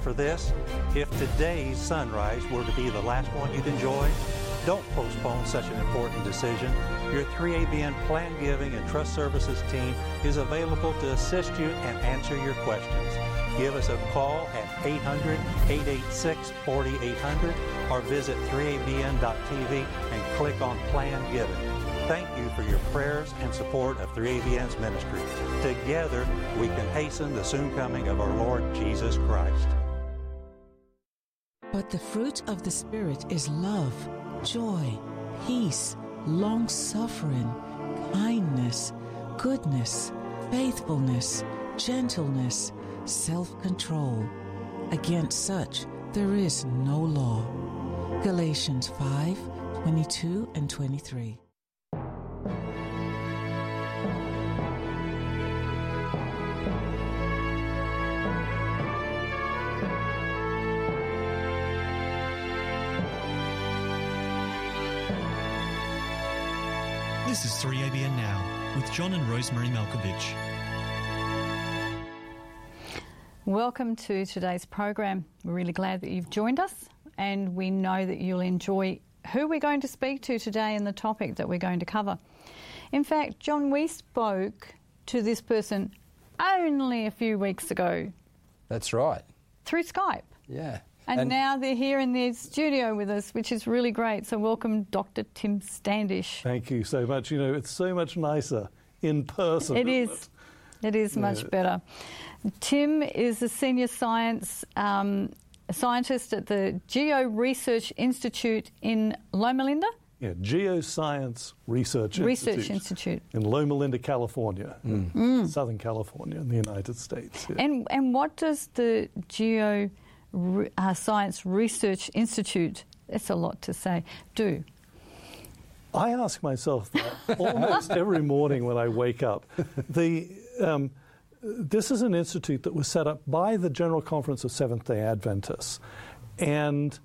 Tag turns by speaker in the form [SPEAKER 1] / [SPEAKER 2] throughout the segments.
[SPEAKER 1] for this? If today's sunrise were to be the last one you'd enjoy, don't postpone such an important decision. Your 3ABN Plan Giving and Trust Services team is available to assist you and answer your questions. Give us a call at 800 886 4800 or visit 3abn.tv and click on Plan Giving. Thank you for your prayers and support of 3ABN's ministry. Together, we can hasten the soon coming of our Lord Jesus Christ.
[SPEAKER 2] But the fruit of the Spirit is love, joy, peace, long suffering, kindness, goodness, faithfulness, gentleness, self control. Against such there is no law. Galatians 5 22 and 23.
[SPEAKER 3] This 3ABN Now with John and Rosemary Malkovich.
[SPEAKER 4] Welcome to today's program. We're really glad that you've joined us, and we know that you'll enjoy who we're going to speak to today and the topic that we're going to cover. In fact, John, we spoke to this person only a few weeks ago
[SPEAKER 5] That's right.
[SPEAKER 4] through Skype.
[SPEAKER 5] Yeah.
[SPEAKER 4] And, now they're here in the studio with us, which is really great. So, welcome, Dr. Tim Standish.
[SPEAKER 6] Thank you so much. You know, it's so much nicer in person.
[SPEAKER 4] It
[SPEAKER 6] isn't
[SPEAKER 4] is. It is much
[SPEAKER 6] Yeah.
[SPEAKER 4] better. Tim is a senior science um, scientist at the Geo Research Institute in Loma Linda.
[SPEAKER 6] Yeah, Geoscience Research
[SPEAKER 4] Research
[SPEAKER 6] Institute
[SPEAKER 4] Institute.
[SPEAKER 6] in Loma Linda, California,
[SPEAKER 4] Mm.
[SPEAKER 6] Southern California, in the United States. yeah.
[SPEAKER 4] And and what does the Geo Re- uh, Science Research Institute? That's a lot to say. Do
[SPEAKER 6] I ask myself that almost every morning when I wake up. The um, this is an institute that was set up by the General Conference of Seventh Day Adventists, and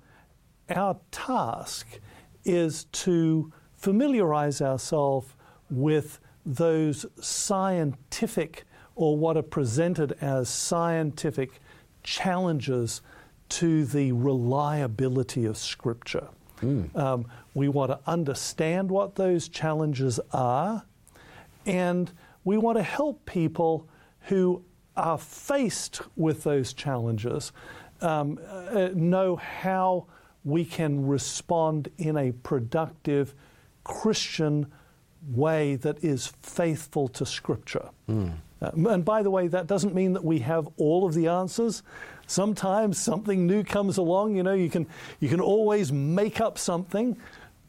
[SPEAKER 6] our task is to familiarize ourselves with those scientific or what are presented as scientific challenges to the reliability of Scripture. Um, we want to understand what those challenges are, and we want to help people who are faced with those challenges um, uh, know how we can respond in a productive Christian way that is faithful to Scripture. Uh, and by the way, that doesn't mean that we have all of the answers. Sometimes something new comes along. You know, you can you can always make up something,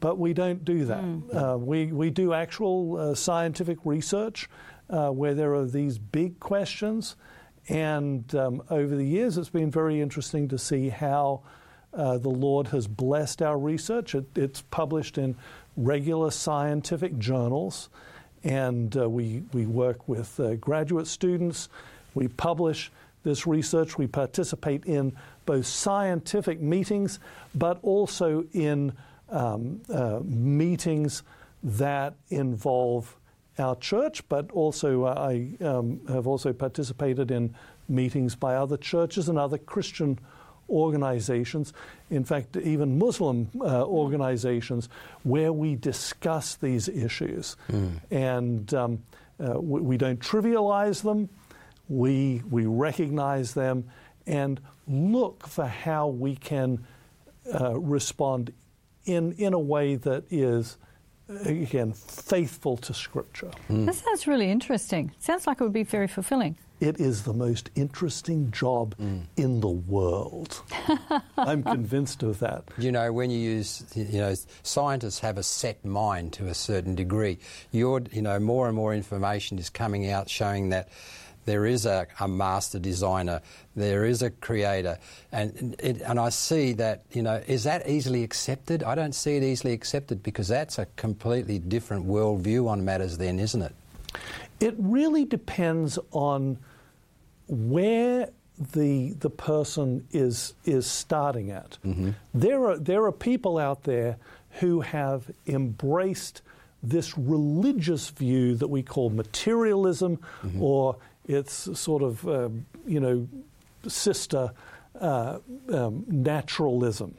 [SPEAKER 6] but we don't do that. Uh, we we do actual uh, scientific research uh, where there are these big questions, and um, over the years, it's been very interesting to see how. Uh, the Lord has blessed our research. It, it's published in regular scientific journals, and uh, we, we work with uh, graduate students. We publish this research. We participate in both scientific meetings, but also in um, uh, meetings that involve our church, but also uh, I um, have also participated in meetings by other churches and other Christian organizations, in fact, even Muslim uh, organizations, where we discuss these issues. And um, uh, we, we don't trivialize them, we, we recognize them and look for how we can uh, respond in, in a way that is, again, faithful to Scripture.
[SPEAKER 4] that sounds really interesting. Sounds like it would be very fulfilling.
[SPEAKER 6] It is the most interesting job mm. in the world. I'm convinced of that.
[SPEAKER 5] You know, when you use, you know, scientists have a set mind to a certain degree. You're, you know, more and more information is coming out showing that there is a, a master designer, there is a creator, and it, and I see that, you know, is that easily accepted? I don't see it easily accepted because that's a completely different worldview on matters, then, isn't it?
[SPEAKER 6] It really depends on where the the person is is starting at. There are there are people out there who have embraced this religious view that we call materialism, or its sort of um, you know sister uh, um, naturalism.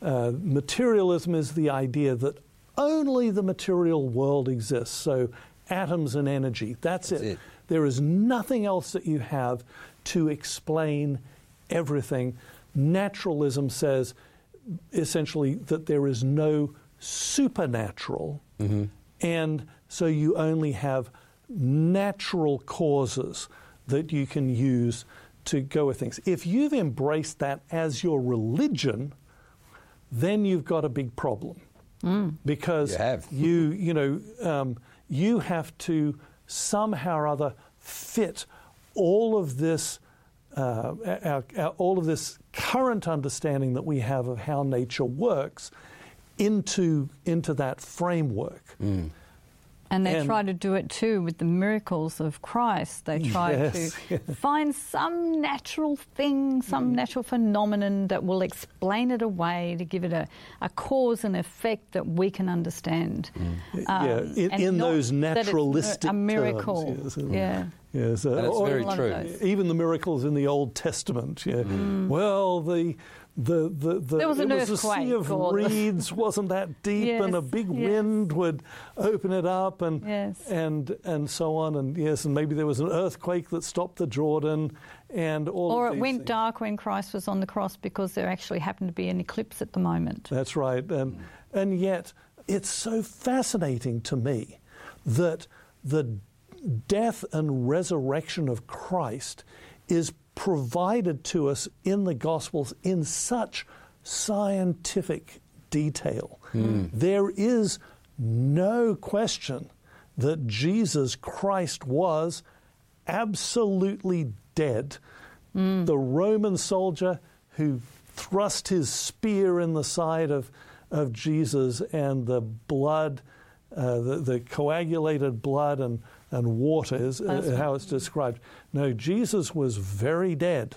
[SPEAKER 6] Uh, materialism is the idea that only the material world exists. So atoms and energy, that's,
[SPEAKER 5] That's
[SPEAKER 6] it.
[SPEAKER 5] it.
[SPEAKER 6] There is nothing else that you have to explain everything. Naturalism says essentially that there is no supernatural, and so you only have natural causes that you can use to go with things. If you've embraced that as your religion, then you've got a big problem because
[SPEAKER 5] You have.
[SPEAKER 6] you you know um, you have to somehow or other fit all of this uh, our, our, all of this current understanding that we have of how nature works into into that framework.
[SPEAKER 4] And they
[SPEAKER 6] And-
[SPEAKER 4] try to do it too with the miracles of Christ. They try
[SPEAKER 6] Yes,
[SPEAKER 4] to find some natural thing, some natural phenomenon that will explain it away to give it a, a cause and effect that we can understand.
[SPEAKER 6] yeah,
[SPEAKER 4] Um,
[SPEAKER 6] in,
[SPEAKER 4] and
[SPEAKER 6] in
[SPEAKER 4] not
[SPEAKER 6] those
[SPEAKER 4] that it's
[SPEAKER 6] naturalistic
[SPEAKER 4] a miracle.
[SPEAKER 6] terms, yes.
[SPEAKER 4] Yeah.
[SPEAKER 6] Yes, uh,
[SPEAKER 5] And very
[SPEAKER 4] A lot of
[SPEAKER 5] true.
[SPEAKER 6] even the miracles in the Old Testament. Yeah. Well, the the the, the
[SPEAKER 4] There was an
[SPEAKER 6] it was a sea of reeds wasn't that deep, and a big
[SPEAKER 4] yes.
[SPEAKER 6] wind would open it up, and
[SPEAKER 4] Yes.
[SPEAKER 6] and and so on, and yes, and maybe there was an earthquake that stopped the Jordan, and all.
[SPEAKER 4] Or it went
[SPEAKER 6] things.
[SPEAKER 4] dark when Christ was on the cross because there actually happened to be an eclipse at the moment.
[SPEAKER 6] That's right. And, mm. and yet, it's so fascinating to me that the death and resurrection of Christ is provided to us in the Gospels in such scientific detail. Hmm. There is no question that Jesus Christ was absolutely dead. Hmm. The Roman soldier who thrust his spear in the side of, of Jesus and the blood, uh, the, the coagulated blood and, and water is uh, how it's described. No, Jesus was very dead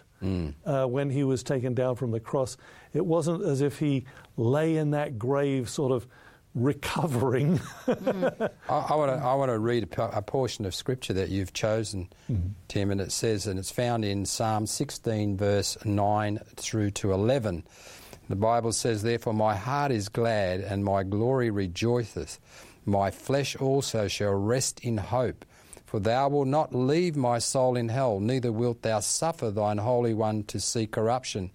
[SPEAKER 6] uh, when he was taken down from the cross. It wasn't as if he lay in that grave sort of recovering.
[SPEAKER 5] I, I want to I want to read a, po- a portion of scripture that you've chosen, Tim, and it says, and it's found in Psalm 16, verse 9 through to 11. The Bible says, Therefore my heart is glad, and my glory rejoiceth. My flesh also shall rest in hope. For thou wilt not leave my soul in hell, neither wilt thou suffer thine Holy One to see corruption.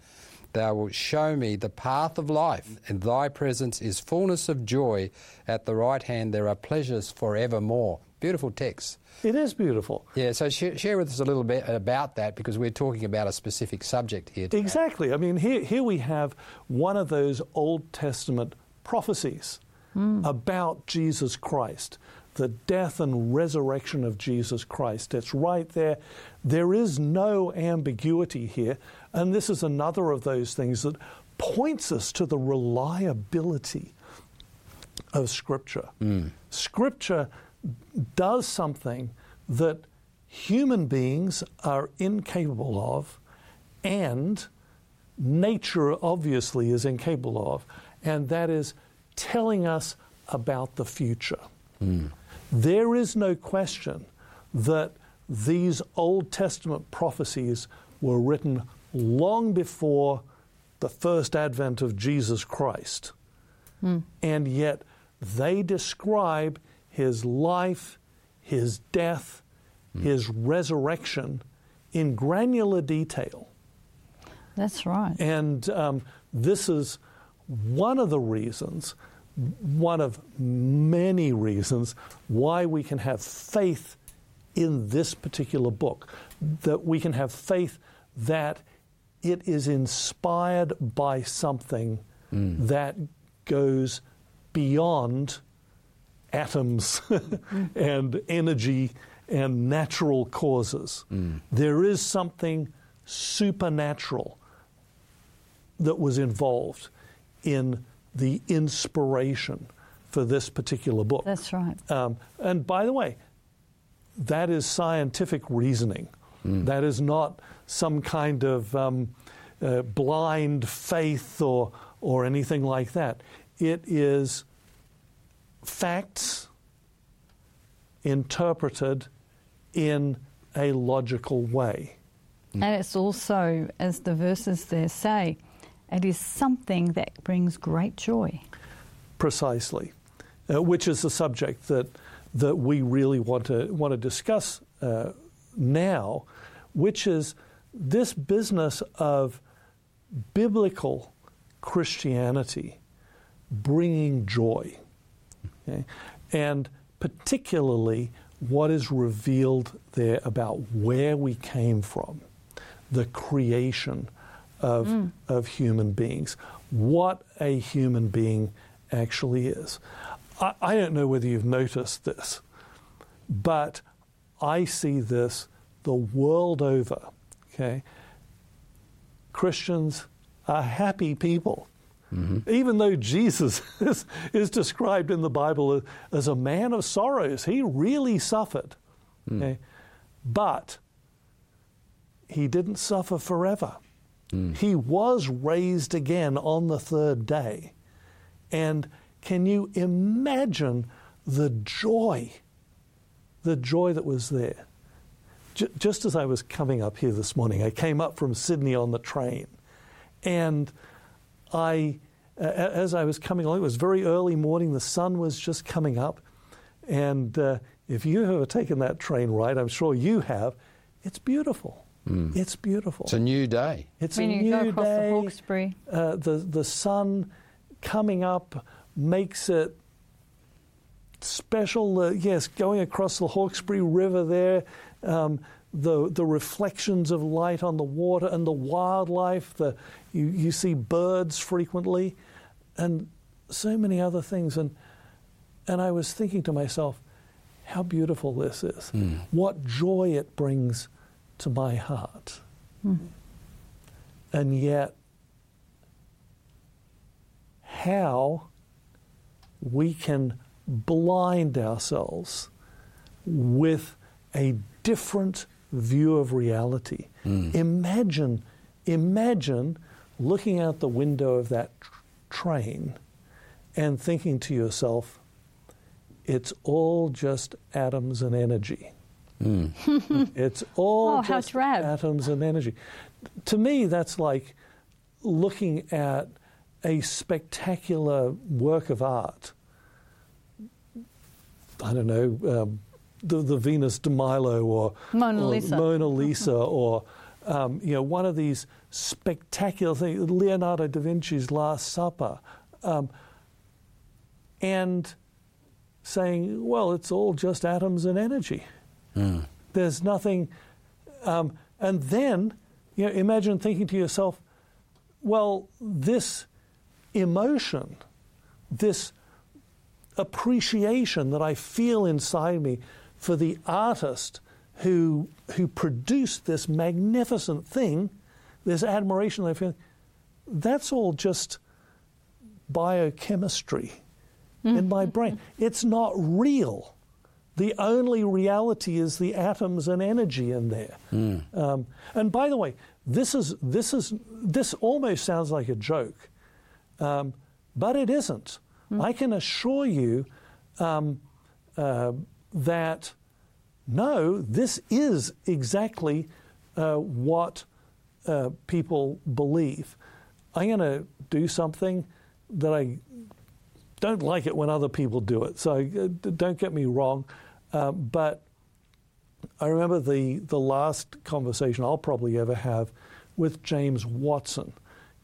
[SPEAKER 5] Thou wilt show me the path of life. and thy presence is fullness of joy. At the right hand there are pleasures forevermore. Beautiful text.
[SPEAKER 6] it is beautiful.
[SPEAKER 5] Yeah, so share, share with us a little bit about that because we're talking about a specific subject here. today.
[SPEAKER 6] Exactly. I mean, here, here we have one of those Old Testament prophecies Mm. about Jesus Christ, the death and resurrection of Jesus Christ. It's right there. There is no ambiguity here. And this is another of those things that points us to the reliability of Scripture. Mm. Scripture does something that human beings are incapable of, and nature obviously is incapable of, and that is telling us about the future. Hmm. There is no question that these Old Testament prophecies were written long before the first advent of Jesus Christ. Hmm. And yet they describe his life, his death, hmm. his resurrection in granular detail.
[SPEAKER 4] That's right.
[SPEAKER 6] And um, this is one of the reasons, one of many reasons, why we can have faith in this particular book. That we can have faith that it is inspired by something mm. that goes beyond atoms and energy and natural causes. Mm. There is something supernatural that was involved in the inspiration for this particular book.
[SPEAKER 4] That's right.
[SPEAKER 6] Um, and by the way, that is scientific reasoning. That is not some kind of um, uh, blind faith or, or anything like that. It is facts interpreted in a logical way.
[SPEAKER 4] And it's also, as the verses there say, it is something that brings great joy.
[SPEAKER 6] Precisely, uh, which is the subject that that we really want to want to discuss uh, now, which is this business of biblical Christianity bringing joy, okay? and particularly what is revealed there about where we came from, the creation of, mm. of human beings, what a human being actually is. I, I don't know whether you've noticed this, but I see this the world over. Okay, Christians are happy people. Mm-hmm. Even though Jesus is, is, described in the Bible as a man of sorrows, he really suffered. Mm. Okay? But he didn't suffer forever. Mm. He was raised again on the third day. And can you imagine the joy, the joy that was there? J- just as I was coming up here this morning, I came up from Sydney on the train. And I, uh, as I was coming along, it was very early morning, the sun was just coming up. And uh, if you've ever taken that train ride, I'm sure you have, it's beautiful. Mm. It's beautiful.
[SPEAKER 5] It's a new day.
[SPEAKER 6] It's
[SPEAKER 4] when
[SPEAKER 6] a
[SPEAKER 4] you
[SPEAKER 6] new
[SPEAKER 4] go across
[SPEAKER 6] day.
[SPEAKER 4] the Hawkesbury.
[SPEAKER 6] Uh, the the sun coming up makes it special. Uh, yes, going across the Hawkesbury River there, um, the the reflections of light on the water and the wildlife. The you you see birds frequently, and so many other things. And and I was thinking to myself, how beautiful this is. Mm. What joy it brings to my heart. Mm-hmm. And yet, how we can blind ourselves with a different view of reality. Mm. Imagine, imagine looking out the window of that tr- train and thinking to yourself, it's all just atoms and energy. Mm. it's all
[SPEAKER 4] oh,
[SPEAKER 6] just atoms and energy. To me, that's like looking at a spectacular work of art. I don't know, um, the, the Venus de Milo or
[SPEAKER 4] Mona
[SPEAKER 6] or
[SPEAKER 4] Lisa,
[SPEAKER 6] Mona Lisa or um, you know one of these spectacular things, Leonardo da Vinci's Last Supper, um, and saying, well, it's all just atoms and energy. Mm. There's nothing. Um, and then, you know, imagine thinking to yourself, well, this emotion, this appreciation that I feel inside me for the artist who, who produced this magnificent thing, this admiration that I feel, that's all just biochemistry mm. in my brain. It's not real. The only reality is the atoms and energy in there. Mm. Um, and by the way, this is this is this almost sounds like a joke, um, but it isn't. Mm. I can assure you um, uh, that no, this is exactly uh, what uh, people believe. I'm going to do something that I don't like it when other people do it. So uh, don't get me wrong. Uh, but I remember the, the last conversation I'll probably ever have with James Watson.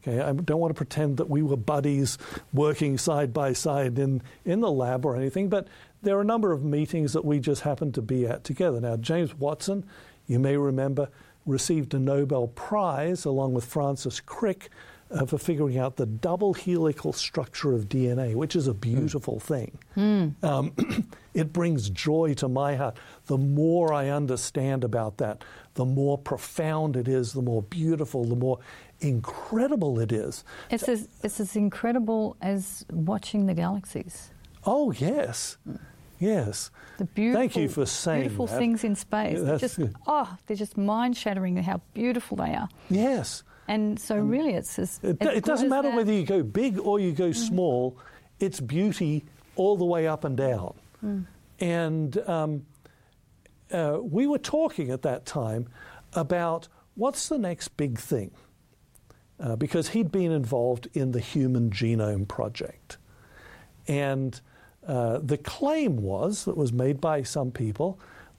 [SPEAKER 6] Okay, I don't want to pretend that we were buddies working side by side in, in the lab or anything, but there are a number of meetings that we just happened to be at together. Now, James Watson, you may remember, received a Nobel Prize along with Francis Crick uh, for figuring out the double helical structure of DNA, which is a beautiful mm. thing. Mm. Um, it brings joy to my heart. The more I understand about that, the more profound it is, the more beautiful, the more incredible it is.
[SPEAKER 4] It's as, it's as incredible as watching the galaxies.
[SPEAKER 6] Oh, yes. Yes.
[SPEAKER 4] The beautiful,
[SPEAKER 6] Thank you for saying
[SPEAKER 4] beautiful
[SPEAKER 6] that.
[SPEAKER 4] things in space.
[SPEAKER 6] Yeah,
[SPEAKER 4] just oh, they're just mind shattering how beautiful they are.
[SPEAKER 6] Yes.
[SPEAKER 4] And so, really, it's as,
[SPEAKER 6] it,
[SPEAKER 4] as
[SPEAKER 6] it doesn't matter whether you go big or you go mm. small. It's beauty all the way up and down. Mm. And um, uh, we were talking at that time about what's the next big thing? Uh, because he'd been involved in the Human Genome Project. And uh, the claim was, that was made by some people,